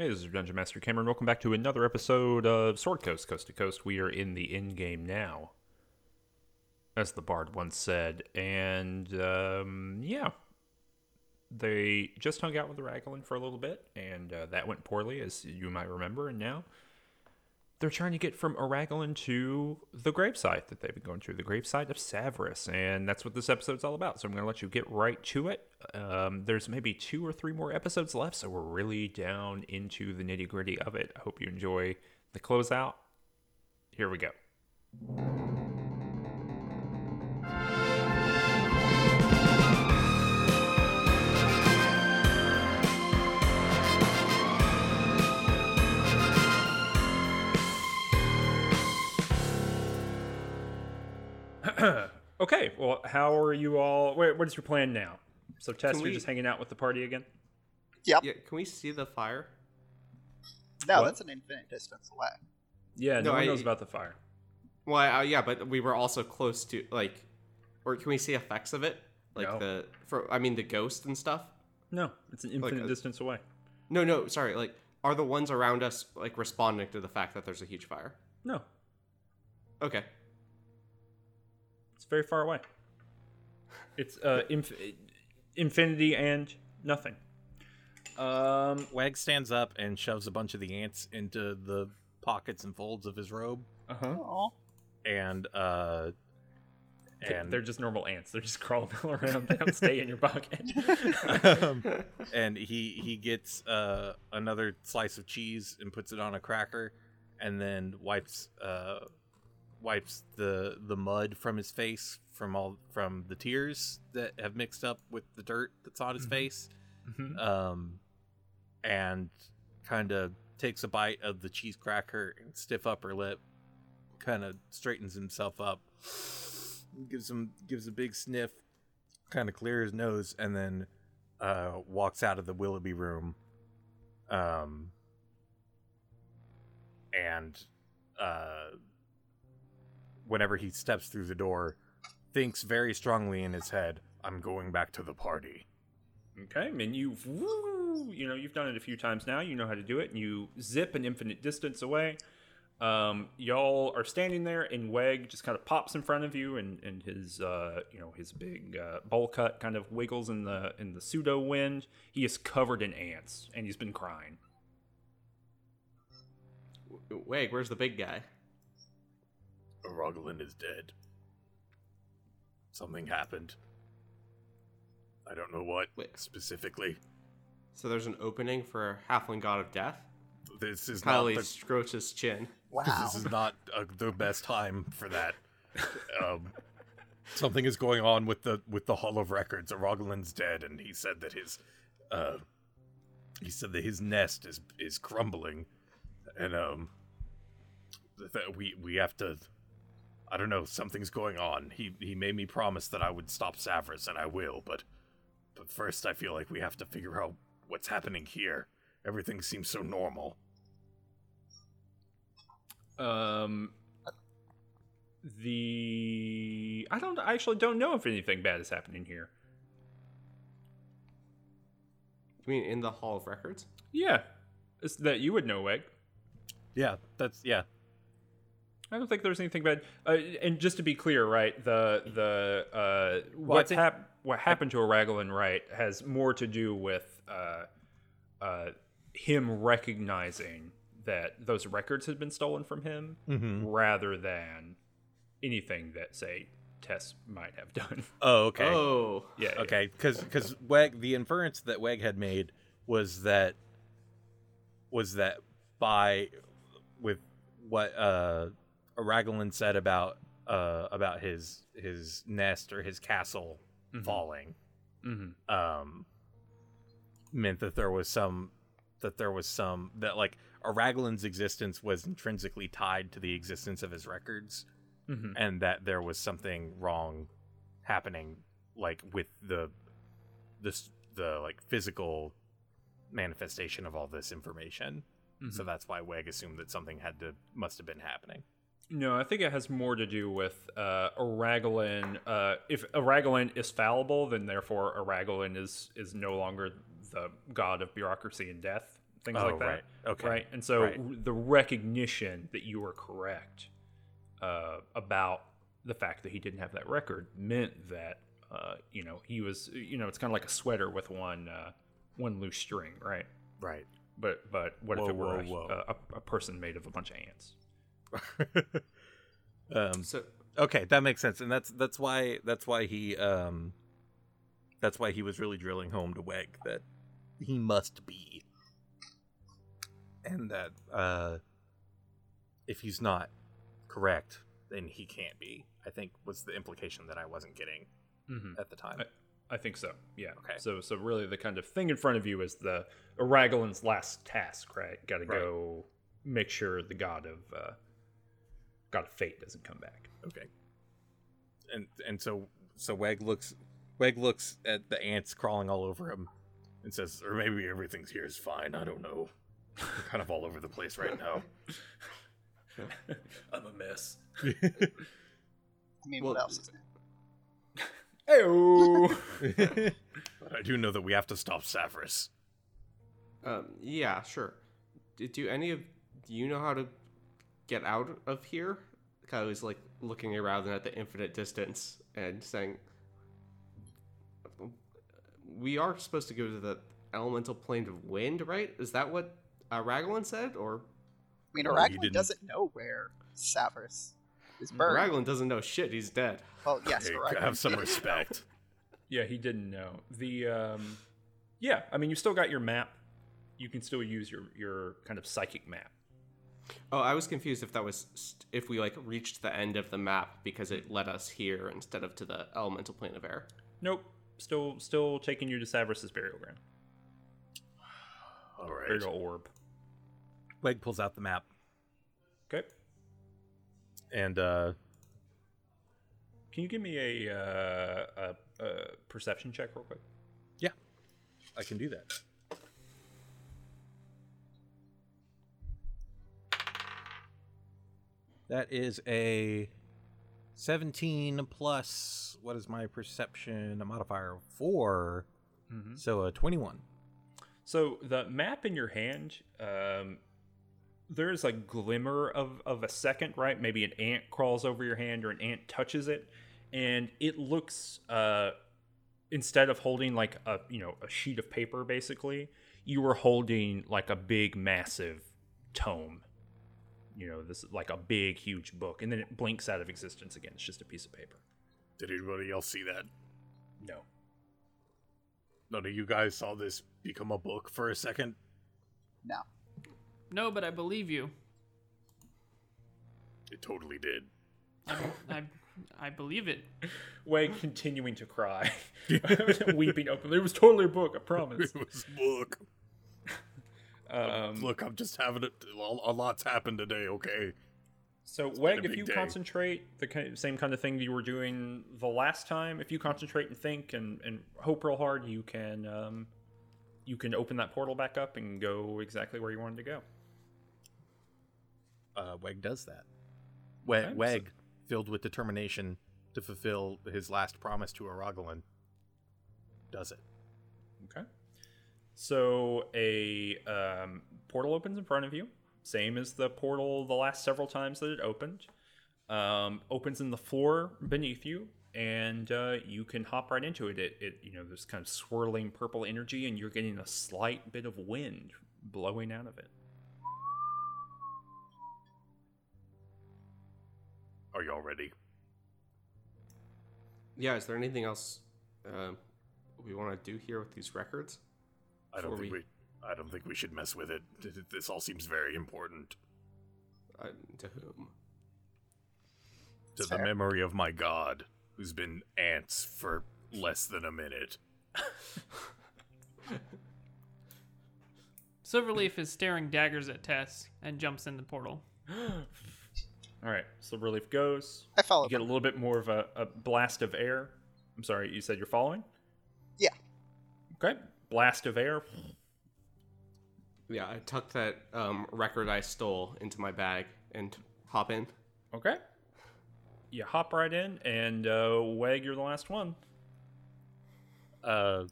Hey, this is Dungeon Master Cameron. Welcome back to another episode of Sword Coast Coast to Coast. We are in the end game now, as the bard once said. And um, yeah, they just hung out with the Raglan for a little bit, and uh, that went poorly, as you might remember. And now they're trying to get from Araglin to the gravesite that they've been going through, the gravesite of Savras, and that's what this episode's all about. So I'm going to let you get right to it. Um, there's maybe two or three more episodes left, so we're really down into the nitty gritty of it. I hope you enjoy the closeout. Here we go. Okay, well, how are you all? Wait, what is your plan now? So, Tess, Can you're just hanging out with the party again? Yep. Yeah, can we see the fire? No, What? that's an infinite distance away. Yeah, no, No, one I- knows about the fire. Well, I, uh, yeah, but we were also close to like, or can we see effects of it? Like No. the, for I mean the ghost and stuff. No, it's an infinite a- distance away. No, no, sorry. Like, are the ones around us like responding to the fact that there's a huge fire? No, Okay. It's very far away. It's uh, inf- infinity and nothing. Um, Weg stands up and shoves a bunch of the ants into the pockets and folds of his robe, uh huh. Oh, and uh, And and they're just normal ants. They're just crawling all around. They don't stay in your pocket. um, and he he gets uh another slice of cheese and puts it on a cracker, and then wipes uh wipes the the mud from his face from all from the tears that have mixed up with the dirt that's on his Mhm. face. Mhm. um, and kind of takes a bite of the cheese cracker and stiff upper lip, kind of straightens himself up, gives him gives a big sniff, kind of clears his nose, and then uh, walks out of the Willoughby room. Um, and uh, whenever he steps through the door, thinks very strongly in his head, "I'm going back to the party." Okay, and you, woo, you know, you've done it a few times now. You know how to do it, and you zip an infinite distance away. Um, y'all are standing there, and Weg just kind of pops in front of you, and, and his, uh, you know, his big uh, bowl cut kind of wiggles in the in the pseudo wind. He is covered in ants, and he's been crying. Wait, where's the big guy? Rogalin is dead. Something happened. I don't know what Wait. specifically. So there's an opening for halfling god of death. This is not Kylie the, strokes his chin. wow. this is not uh, the best time for that. um, something is going on with the with the Hall of Records. Rogalin's dead, and he said that his uh, he said that his nest is is crumbling, and um, that we we have to. I don't know. Something's going on. He he made me promise that I would stop Savras, and I will. But but first, I feel like we have to figure out what's happening here. Everything seems so normal. Um, the I don't I actually don't know if anything bad is happening here. You mean in the Hall of Records? Yeah, it's that you would know, Weg. Yeah, that's yeah. I don't think there's anything bad. Uh, and just to be clear, right, the the uh, I what think- hap- what happened to Araglin, right, has more to do with uh, uh, him recognizing that those records had been stolen from him, Mm-hmm. rather than anything that say Tess might have done. Oh, okay. Oh, yeah. yeah. Okay, because because Weg the inference that Weg had made was that was that by with what uh Araglin said about uh about his his nest or his castle Mhm. falling Mhm. um meant that there was some that there was some that like Araglin's existence was intrinsically tied to the existence of his records Mhm. and that there was something wrong happening like with the this the like physical manifestation of all this information so Mhm. that's why weg assumed that something had to must have been happening No, I think it has more to do with uh, Araglin. Uh, if Araglin is fallible, then therefore Araglin is is no longer the god of bureaucracy and death. things Oh, like that. right. Okay. Right. And so Right. the recognition that you were correct uh, about the fact that he didn't have that record meant that uh, you know he was you know it's kind of like a sweater with one uh, one loose string, right? Right. But but what Whoa, if it were whoa, a, whoa. A, a person made of a bunch of ants? um, So okay, that makes sense, and that's that's why that's why he um, that's why he was really drilling home to Weg that he must be, and that uh, if he's not correct, then he can't be. I think was the implication that I wasn't getting Mm-hmm. at the time. I think so. Yeah. Okay. So so really the kind of thing in front of you is the Aragolin's last task, right? Got to Right. go make sure the god of uh, god of fate doesn't come back. Okay. And and so so Weg looks Weg looks at the ants crawling all over him and says, or maybe everything's here is fine. I don't know. We're kind of all over the place right now. I'm a mess. I mean, Well, what else is new? Heyo. but I do know that we have to stop Savras. um, yeah, sure. Do, do any of do you know how to get out of here? I was like looking around at the infinite distance and saying, "We are supposed to go to the elemental plane of wind, right? Is that what uh, Raglan said, or I mean, Oh, you Aragorn didn't- doesn't know where Savras is burned. Raglan doesn't know shit? He's dead." Well, yes, Hey, Aragorn have some respect. yeah, he didn't know. The um yeah, I mean you still got your map. You can still use your your kind of psychic map. Oh, I was confused if that was st- if we like reached the end of the map because it led us here instead of to the elemental plane of air. Nope. Still still taking you to Savras's burial ground. All right. Burial orb. Weg pulls out the map Okay. and uh Can you give me a, uh, a, a perception check real quick? yeah, I can do that. That is a 17 plus what is my perception? A modifier of 4. Mm-hmm. So a 21. So the map in your hand, um, there's a glimmer of, of a second, right? Maybe an ant crawls over your hand or an ant touches it, and it looks uh, instead of holding like a you know a sheet of paper, basically, you were holding like a big, massive tome. You know, this is like a big, huge book, and then it blinks out of existence again. It's just a piece of paper. Did anybody else see that? No. None of you guys saw this become a book for a second? No. No, but I believe you. It totally did. I, I, I believe it. Wade continuing to cry, weeping openly. It was totally a book, I promise. It was a book. Um, Look, I'm just having it. A lot's happened today, okay? So, been Weg, if you day. concentrate, the same kind of thing you were doing the last time, if you concentrate and think and, and hope real hard, you can um, you can open that portal back up and go exactly where you wanted to go. uh, Weg does that. Weg, Okay, so- Weg, filled with determination to fulfill his last promise to Aragolin, does it. Okay. So a um, portal opens in front of you, same as the portal the last several times that it opened. Um, opens in the floor beneath you, and uh, you can hop right into it. It, it you know, there's kind of swirling purple energy, and you're getting a slight bit of wind blowing out of it. Are y'all ready? Yeah, is there anything else uh, we want to do here with these records? I don't think we- we. I don't think we should mess with it. Th- th- This all seems very important Uh, to whom? to the memory of my god, who's been ants for less than a minute. Silverleaf is staring daggers at Tess and jumps in the portal. All right, so relief goes. I follow. You get a little bit more of a, a blast of air. I'm sorry, you said you're following? Yeah. Okay, blast of air. Yeah, I tucked that um, record I stole into my bag and hop in. Okay. You hop right in, and uh, Weg, you're the last one. Uh.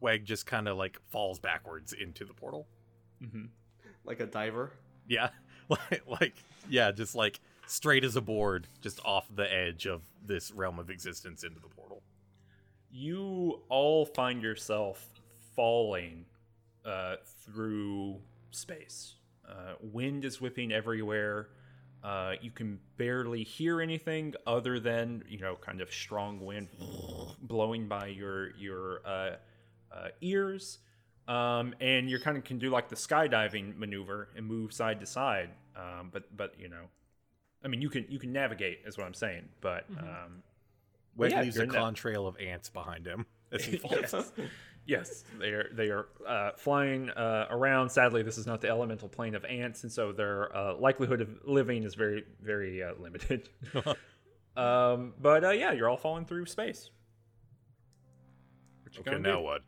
Weg just kind of like falls backwards into the portal. Mm-hmm. Like a diver. Yeah, like, like yeah, just like straight as a board, just off the edge of this realm of existence into the portal. You all find yourself falling uh, through space. Uh, wind is whipping everywhere. Uh, you can barely hear anything other than you know, kind of strong wind blowing by your your uh, uh, ears. Um, and you kind of can do like the skydiving maneuver and move side to side. Um, but but you know, I mean, you can you can navigate, is what I'm saying. But um, Weg yeah, leaves a contrail of ants behind him as he falls. yes. yes, they are they are uh, flying uh, around. Sadly, this is not the elemental plane of ants, and so their uh, likelihood of living is very very uh, limited. um, but uh, yeah, you're all falling through space. What you Okay, now do? what?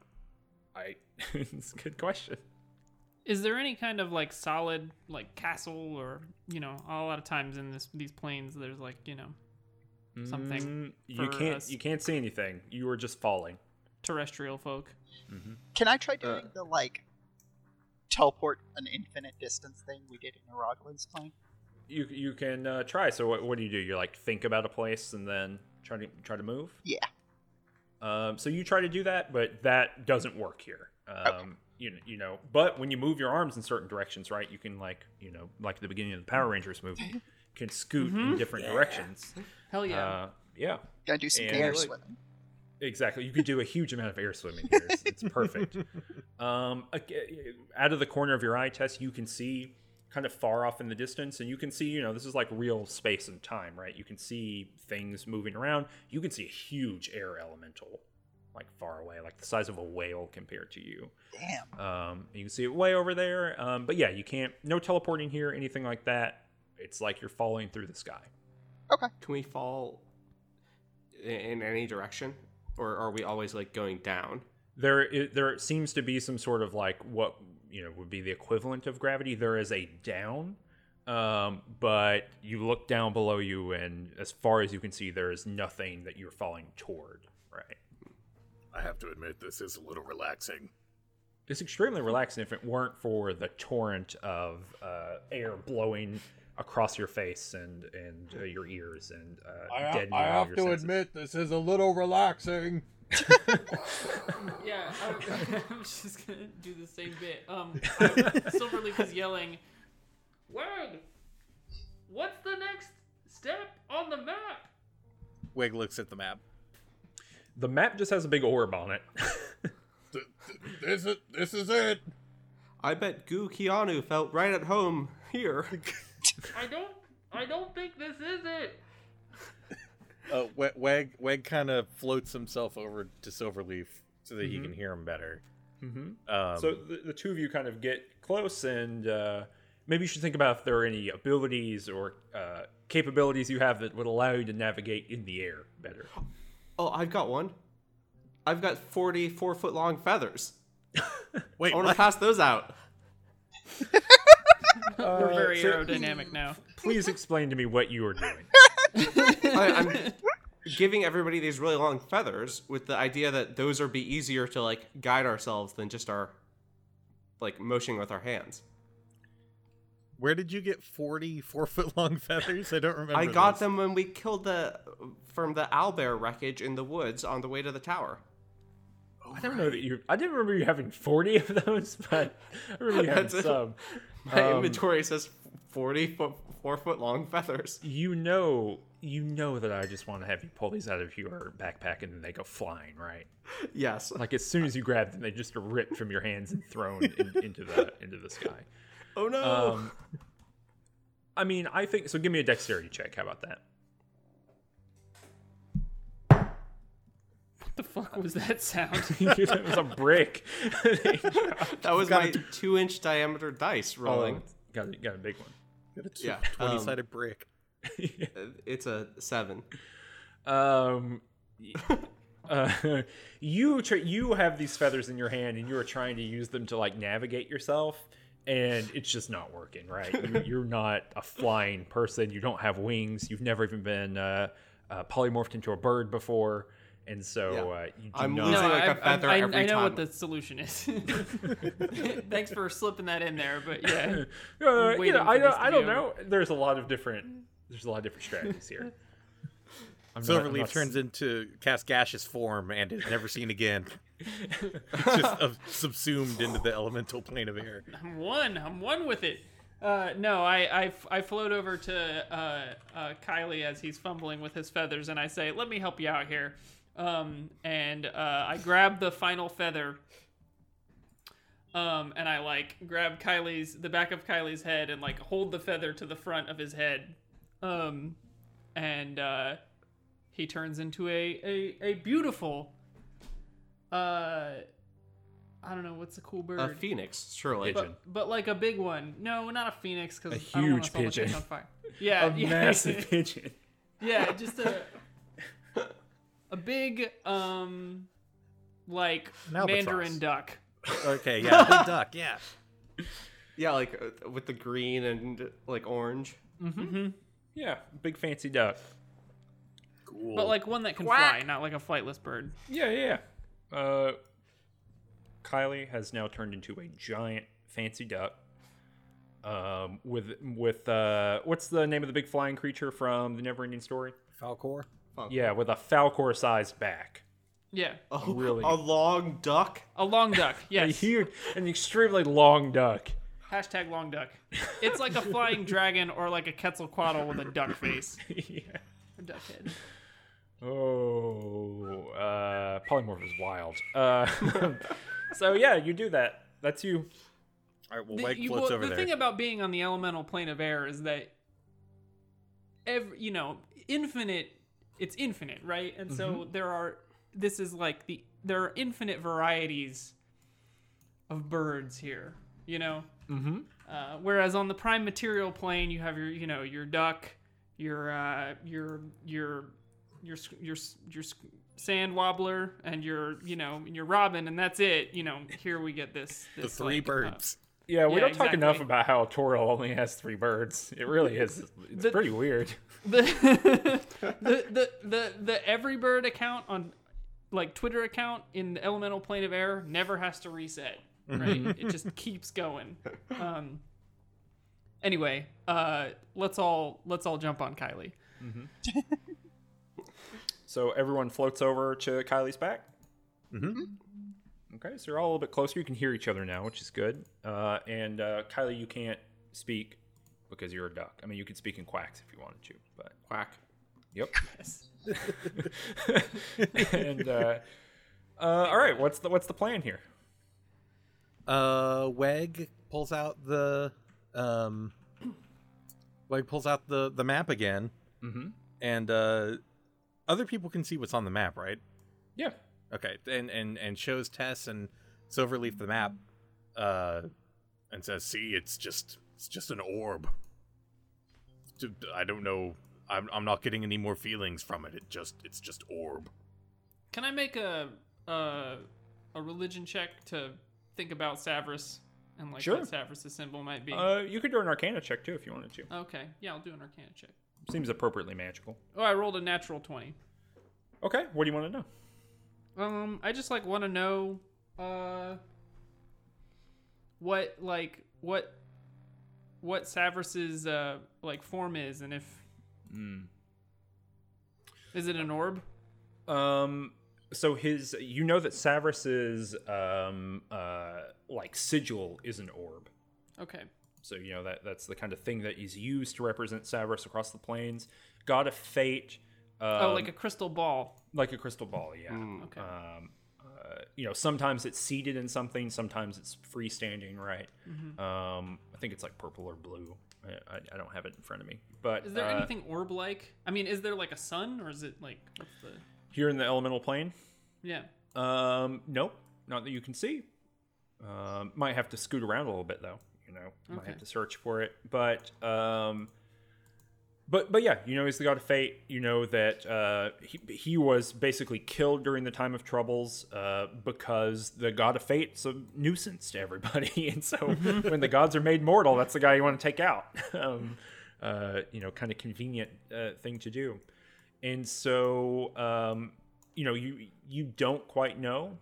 I it's a good question. Is there any kind of like solid like castle or you know a lot of times in this these planes there's like you know something Mm, you can't us. you can't see anything. You are just falling. terrestrial folk. Can I try doing the like teleport an infinite distance thing we did in Aroglin's plane? You you can uh, try. So what, what do you do? You like think about a place and then try to try to move. Yeah. Um, so you try to do that, but that doesn't work here. Um, you, you know, but when you move your arms in certain directions, right, you can like, you know, like the beginning of the Power Rangers movie, can scoot in different directions. Hell yeah! Uh, yeah, Gonna do some And, air like- swimming. exactly. You could do a huge amount of air swimming here. It's, it's perfect. Um, out of the corner of your eye Tess, you can see kind of far off in the distance, and you can see, you know, this is like real space and time, right? You can see things moving around. You can see a huge air elemental, like far away, like the size of a whale compared to you. Damn. Um, you can see it way over there. Um, but yeah, you can't, no teleporting here, anything like that. It's like you're falling through the sky. Okay. Can we fall in any direction, or are we always like going down? There, i there seems to be some sort of like what you know would be the equivalent of gravity. There is a down, um, but you look down below you, and as far as you can see, there is nothing that you're falling toward. Right? I have to admit, this is a little relaxing. It's extremely relaxing if it weren't for the torrent of uh, air blowing across your face and and uh, your ears and uh, deadening all your senses. Admit, this is a little relaxing. yeah, I, I was just gonna do the same bit. Um, I, Silverleaf is yelling, "Word, what's the next step on the map?" Weg looks at the map. The map just has a big orb on it. This is this is it. I bet Gu Keanu felt right at home here. I don't, I don't think this is it. Uh, We- Weg Weg kind of floats himself over to Silverleaf so that he can hear him better. mm-hmm. Um, So the, the two of you kind of get close, and uh, maybe you should think about if there are any abilities or uh, capabilities you have that would allow you to navigate in the air better. oh, I've got one. I've got 44 foot long feathers. wait, I want to pass those out. We're very so- aerodynamic now. Please explain to me what you are doing. I, I'm giving everybody these really long feathers with the idea that those are be easier to like guide ourselves than just our like motioning with our hands. Where did you get forty-four foot long feathers? I don't remember. I got this. them when we killed the from the owlbear wreckage in the woods on the way to the tower. I don't know that you. I didn't remember you having forty of those, but I remember you having That's it. some. My Um, inventory says 40 foot, four foot long feathers. You know, you know that I just want to have you pull these out of your backpack and then they go flying, right? Yes. Like as soon as you grab them, they just are ripped from your hands and thrown in, into the into the sky. Oh no. Um, I mean, I think so. Give me a dexterity check. How about that? The fuck was that sound? it was a brick. that was my a- two inch diameter dice rolling. Oh, got a, got a big one. yeah. twenty um, sided brick. it's a seven. Um, uh, you tr- you have these feathers in your hand, and you are trying to use them to like navigate yourself, and it's just not working. Right? You, you're not a flying person. You don't have wings. You've never even been uh, uh, polymorphed into a bird before, and so Yeah. uh, you do I'm not. losing no, like I, a feather I, every I know what the solution is. Thanks for slipping that in there, but yeah. Uh, you know, I don't, I don't know. There's a lot of different. There's a lot of different strategies here. I'm Silverleaf not- turns into Cascash's form and is never seen again. just uh, subsumed into the elemental plane of air. I'm one. I'm one with it. Uh, no, I, I, I float over to uh, uh, Kylie as he's fumbling with his feathers, and I say, "Let me help you out here." Um, and uh, I grab the final feather, um, and I like grab Kylie's the back of Kylie's head and like hold the feather to the front of his head, um, and uh, he turns into a a, a beautiful. Uh, I don't know what's a cool bird. A phoenix, surely. But, but like a big one. No, not a phoenix because a huge to set my pigeon. on fire. Yeah, a yeah, massive pigeon. yeah, just a a big um like albatross. mandarin duck. Okay, yeah, big duck, yeah. Yeah, like uh, with the green and like orange. Mm-hmm. Yeah, big fancy duck. Cool. But like one that can Quack. fly, not like a flightless bird. Yeah, yeah. yeah. Uh, Kylie has now turned into a giant fancy duck. Um, with with uh, what's the name of the big flying creature from the Neverending Story? Falkor. Yeah, with a Falkor-sized back. Yeah, Oh, Really? A long duck. a long duck. Yes. A huge, an extremely long duck. Hashtag long duck. It's like a flying dragon or like a Quetzalcoatl with a duck face, yeah. a duck head. Oh, uh, polymorph is wild. Uh, so yeah, you do that. That's you. All right, well, the, Weg you- floats well, over the there. thing about being on the elemental plane of air is that every you know infinite it's infinite right and Mm-hmm. so there are this is like the there are infinite varieties of birds here you know Mm-hmm. uh, whereas on the prime material plane you have your you know your duck your uh your your your your your sand wobbler and your you know your robin and that's it you know here we get this, the three like, uh, birds. Yeah, we Yeah, don't talk enough about how Toril only has three birds. It really is. It's The- pretty weird. the, the the the the every bird account on like Twitter account in the elemental plane of air never has to reset. Right? it just keeps going. Um anyway, uh let's all let's all jump on Kylie. So everyone floats over to Kylie's back. Mm-hmm. Okay, so you're all a little bit closer. You can hear each other now, which is good. Uh, and uh, Kylie, you can't speak because you're a duck. I mean, you could speak in quacks if you wanted to, but Quack. yep. and uh, uh, all right, what's the what's the plan here? Uh, Weg pulls out the um, Weg pulls out the the map again, Mm-hmm. and uh, other people can see what's on the map, right? Yeah. Okay, and and and shows Tess and Silverleaf the map, uh, and says, "See, it's just it's just an orb. I don't know. I'm I'm not getting any more feelings from it. It just it's just orb. Can I make a a, a religion check to think about Savras and like Sure. what Savras' symbol might be? Uh, you could do an Arcana check too if you wanted to. okay, yeah, I'll do an Arcana check. Seems appropriately magical. Oh, I rolled a natural twenty. Okay, what do you want to know? Um, I just like want to know, uh, what like what what Savras's uh like form is, and if is it an orb? Um, so his, you know that Savras's um uh like sigil is an orb. Okay, So you know that that's the kind of thing that is used to represent Savras across the planes. God of Fate. Um, oh, like a crystal ball. like a crystal ball, yeah. Okay. Um, uh, you know, sometimes it's seated in something, sometimes it's freestanding, right? Mm-hmm. Um, I think it's like purple or blue. I, I, I don't have it in front of me, but Is there uh, anything orb-like? I mean, is there like a sun, or is it like what's the? here in the elemental plane? Yeah. Um, nope, not that you can see. Um, might have to scoot around a little bit though. You know, might Okay. have to search for it. But um, but but yeah, you know, he's the god of fate. You know that uh, he he was basically killed during the time of troubles uh, because the god of fate's a nuisance to everybody, and so when the gods are made mortal, that's the guy you want to take out. um, uh, you know, kind of convenient uh, thing to do. And so um, you know, you you don't quite know,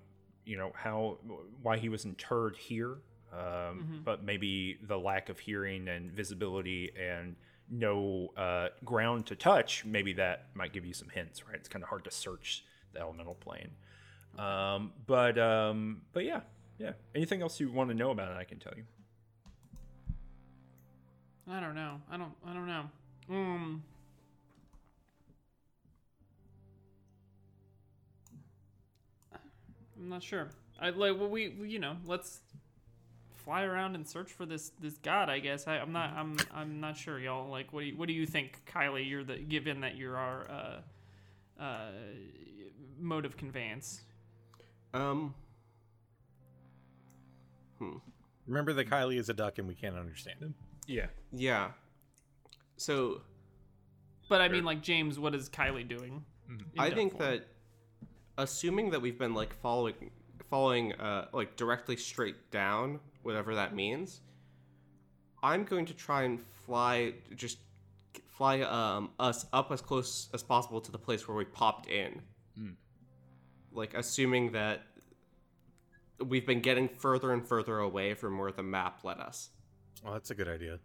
you know, how why he was interred here. Um, But maybe the lack of hearing and visibility and no uh, ground to touch, maybe that might give you some hints, right? It's kind of hard to search the elemental plane. Um, but um, but yeah, yeah. Anything else you want to know about it, I can tell you. I don't know. I don't. I don't know. Um. I'm not sure. I like. Well, we, we you know let's fly around and search for this this god. I guess I, I'm not. I'm I'm not sure, y'all. Like, what do you what do you think, Kylie? You're the given that you're our uh, uh, mode of conveyance. Um. Hmm. Remember that Kylie is a duck and we can't understand him. Yeah. Yeah. So But I mean, like James, what is Kylie doing? in I think form? that, assuming that we've been like following, following, uh, like directly straight down, whatever that means, I'm going to try and fly, just fly um us up as close as possible to the place where we popped in. Like assuming that we've been getting further and further away from where the map led us. Oh, that's a good idea.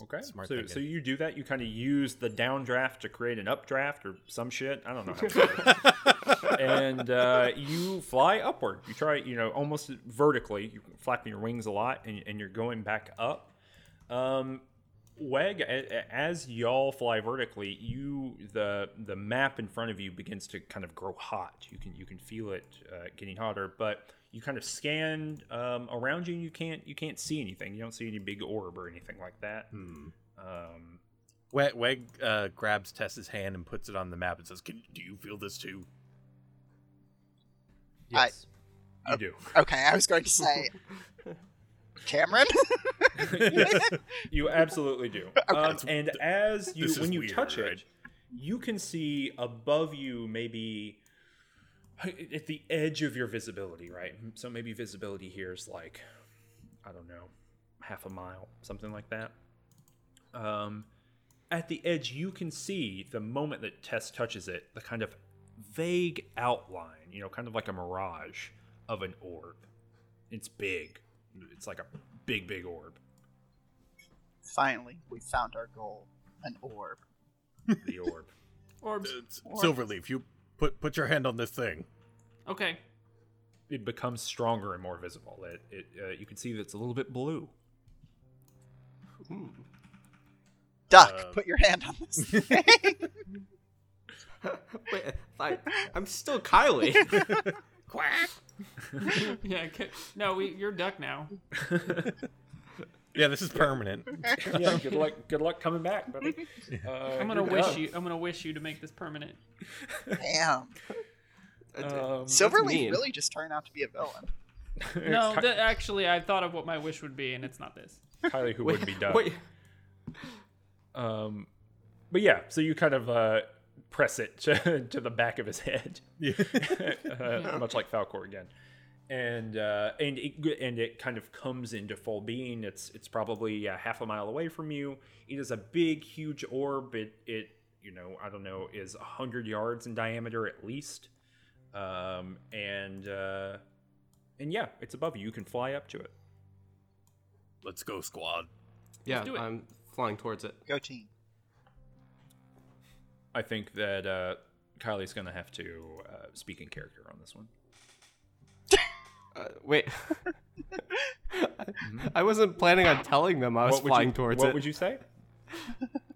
Okay. Smart so, thinking. so you do that. You kind of use the downdraft to create an updraft or some shit. I don't know. How to do it. and uh, you fly upward. You try, you know, almost vertically. You're flapping your wings a lot, and, and you're going back up. Um, Weg, as y'all fly vertically, you the the map in front of you begins to kind of grow hot. You can you can feel it uh, getting hotter, but you kind of scan um, around you. and You can't you can't see anything. You don't see any big orb or anything like that. Um, Weg, Weg uh, grabs Tess's hand and puts it on the map and says, Can, "Do you feel this too?" I- yes, you do. Okay, I was going to say, Cameron. You absolutely do. Um, and as you, This when you weird, touch right? it, you can see above you, maybe at the edge of your visibility, right? So maybe visibility here is like, I don't know, half a mile, something like that. Um, at the edge, you can see the moment that Tess touches it, the kind of vague outline, you know, kind of like a mirage of an orb. It's big. It's like a big, big orb. Finally, we found our goal an orb. The orb. Orbs. Uh, S- Silverleaf, you put put your hand on this thing. Okay. it becomes stronger and more visible. It, it uh, you can see that it's a little bit blue. Duck, Uh, put your hand on this thing. Wait, I, I'm still Kylie. Quack. Yeah. No, we. You're duck now. Yeah, this is permanent. yeah, good luck. Good luck coming back, buddy. Uh, I'm gonna wish done. you. I'm gonna wish you to make this permanent. Damn. Um, Silverleaf really just turned out to be a villain. No, th- actually, I thought of what my wish would be, and it's not this. Kylie, who wouldn't be done. Wait, Um, but yeah, so you kind of uh, press it to, to the back of his head, uh, much like Falkor again, and uh, and it and it kind of comes into full being. It's it's probably uh, half a mile away from you. It is a big, huge orb. It it you know I don't know is a hundred yards in diameter at least, um, and uh, and yeah, it's above you. You can fly up to it. Let's go, squad. yeah, do it. I'm flying towards it. Go team. I think that uh, Kylie's gonna have to uh, speak in character on this one. Uh, wait, I wasn't planning on telling them I was What flying you, towards what it. What would you say?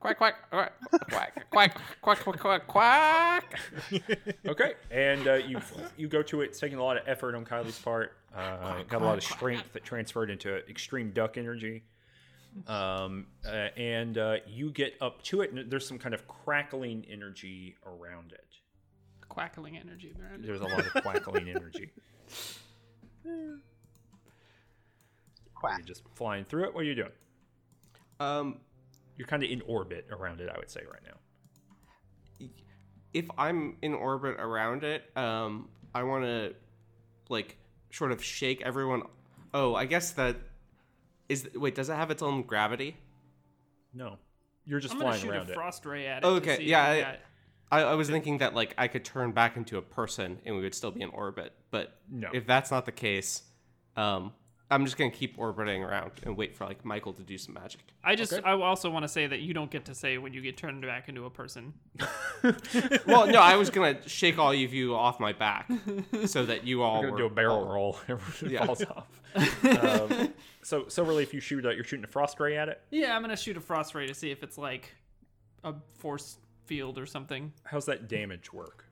Quack quack quack quack quack quack quack quack quack. Okay, and uh, you you go to it. It's taking a lot of effort on Kylie's part. Uh, got a lot of strength that transferred into extreme duck energy. Um, uh, and uh, you get up to it, and there's some kind of crackling energy around it. Quackling energy around it. There's a lot of quackling energy. Quack. You're just flying through it. What are you doing? Um, You're kind of in orbit around it, I would say, right now. if I'm in orbit around it, um, I want to like sort of shake everyone. Oh, I guess that is. Wait, does it have its own gravity? No, you're just I'm flying shoot around a it. frost ray at it. Okay, to see yeah, If I- I, I was thinking that like I could turn back into a person and we would still be in orbit. But No. if that's not the case, um, I'm just gonna keep orbiting around and wait for like Michael to do some magic. I just Okay. I also want to say that you don't get to say when you get turned back into a person. well, no, I was gonna shake all of you off my back so that you all were do a barrel all- roll. Everyone Yeah. falls off. um, so Silverleaf, you shoot. Uh, you're shooting a frost ray at it. Yeah, I'm gonna shoot a frost ray to see if it's like a force field or something. How's that damage work?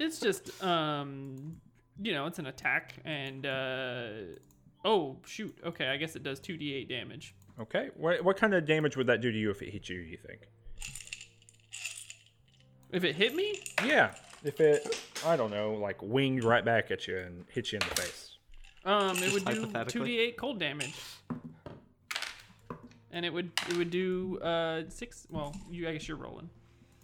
It's just um you know, it's an attack and uh oh shoot. Okay, I guess it does 2d8 damage. Okay. What what kind of damage would that do to you if it hit you? You think? If it hit me? Yeah. If it, I don't know, like winged right back at you and hit you in the face. Um it would do 2d8 cold damage. And it would it would do uh 6 well, you I guess you're rolling.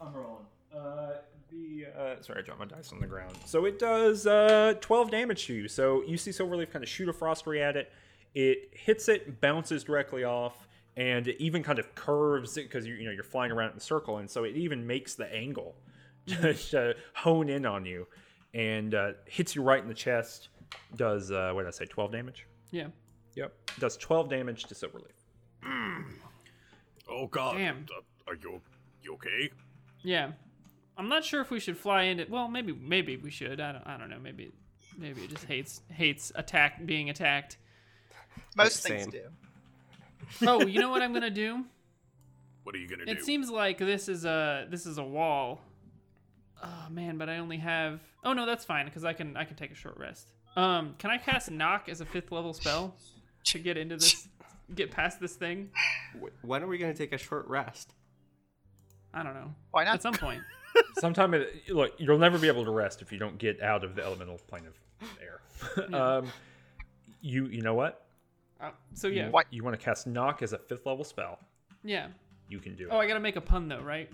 I'm rolling. Uh, the uh, sorry, I dropped my dice on the ground. So it does uh 12 damage to you. So you see Silverleaf kind of shoot a frost ray at it. It hits it, bounces directly off, and it even kind of curves it because you you know you're flying around in a circle, and so it even makes the angle just uh, hone in on you, and uh, hits you right in the chest. Does uh, what did I say? 12 damage. Yeah. Yep. Does 12 damage to Silverleaf. Oh God! Damn. Uh, are you you okay? Yeah. I'm not sure if we should fly into well, maybe maybe we should. I don't I don't know. Maybe maybe it just hates hates attack being attacked. Most Same. things do. Oh, you know what I'm gonna do? What are you gonna do? It seems like this is a this is a wall. Oh man, but I only have. Oh no, that's fine because I can I can take a short rest. Um, can I cast knock as a fifth level spell to get into this, get past this thing? When are we gonna take a short rest? I don't know. Why not? At some point. Sometime, it, look, you'll never be able to rest if you don't get out of the elemental plane of air. um, you, you know what? Uh, so yeah, What? You want to cast knock as a fifth level spell? yeah. You can do it. Oh, I gotta make a pun though, right?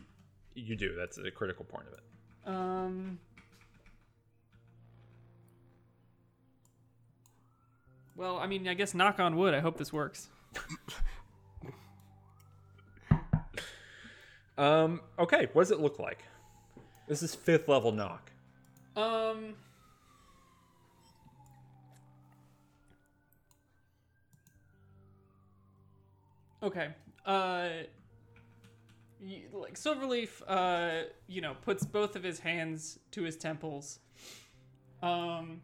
You do. That's a critical point of it. Um. Well, I mean, I guess knock on wood. I hope this works. Um, okay, what does it look like? This is fifth level knock. Um. Okay. Uh. Like Silverleaf, uh, you know, puts both of his hands to his temples, um,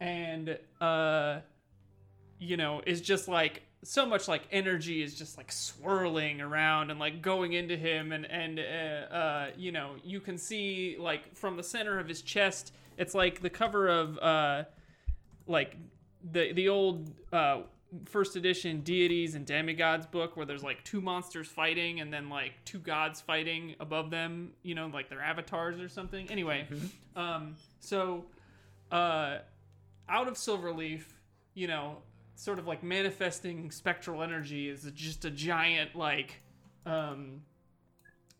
and uh, you know, is just like so much like energy is just like swirling around and like going into him and and uh, uh you know you can see like from the center of his chest it's like the cover of uh like the the old uh first edition deities and demigods book where there's like two monsters fighting and then like two gods fighting above them you know like their avatars or something. Anyway um so uh out of Silverleaf, you know, sort of like manifesting spectral energy is just a giant like um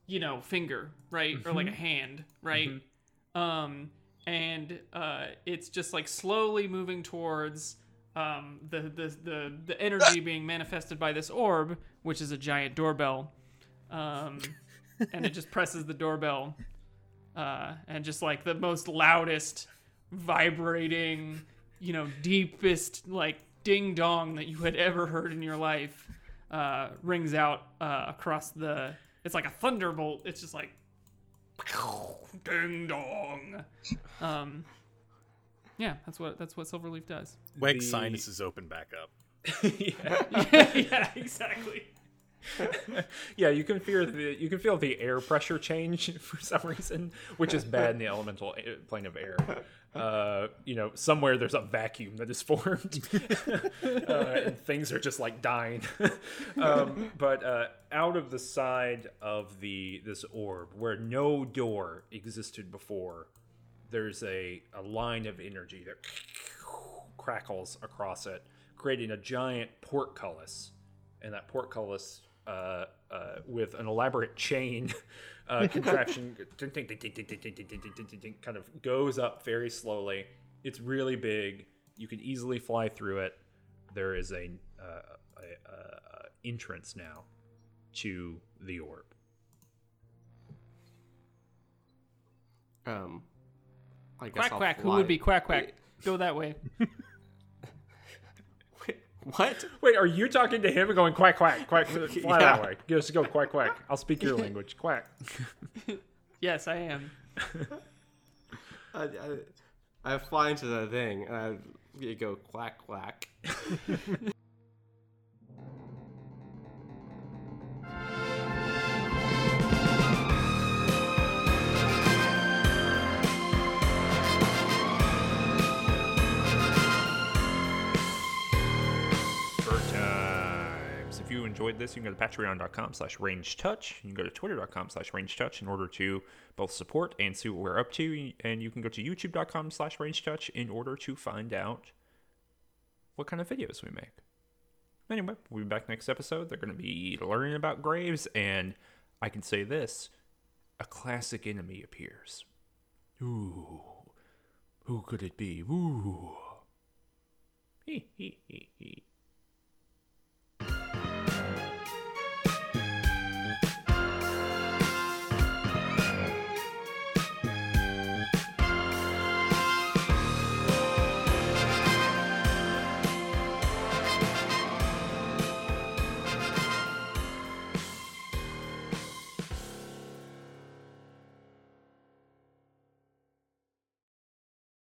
you know, finger, right? Or like a hand, right? Um and uh it's just like slowly moving towards um the the the, the energy being manifested by this orb, which is a giant doorbell. Um and it just presses the doorbell uh, and just like the most loudest, vibrating, you know, deepest like ding dong that you had ever heard in your life uh, rings out uh, across the. It's like a thunderbolt. It's just like ding dong. Um, yeah, that's what that's what Silverleaf does. Weg's The- sinuses open back up. yeah. yeah, yeah, exactly. yeah, you can feel the you can feel the air pressure change for some reason, which is bad in the elemental plane of air. Uh, you know, somewhere there's a vacuum that is formed, uh, and things are just like dying. um, but uh, out of the side of the this orb, where no door existed before, there's a a line of energy that crackles across it, creating a giant portcullis and that portcullis uh, uh, with an elaborate chain uh, contraption kind of goes up very slowly. It's really big. You can easily fly through it. There is a, uh, a, a, a entrance now to the orb. Um, I guess Quack I'll quack. Who would be quack quack? Go that way. Wait, what? Wait, are you talking to him and going quack quack quack? Fly Yeah. that way. Just go quack quack. I'll speak your language. Quack. Yes, I am. I, I, I fly into the thing and I you go quack quack. Enjoyed this, you can go to patreon.com slash range touch. You can go to twitter.com slash range touch in order to both support and see what we're up to. And you can go to youtube.com slash range touch in order to find out what kind of videos we make. Anyway, we'll be back next episode. They're going to be learning about graves, and I can say this a classic enemy appears. Ooh. Who could it be? Ooh. Hee hee hee hee.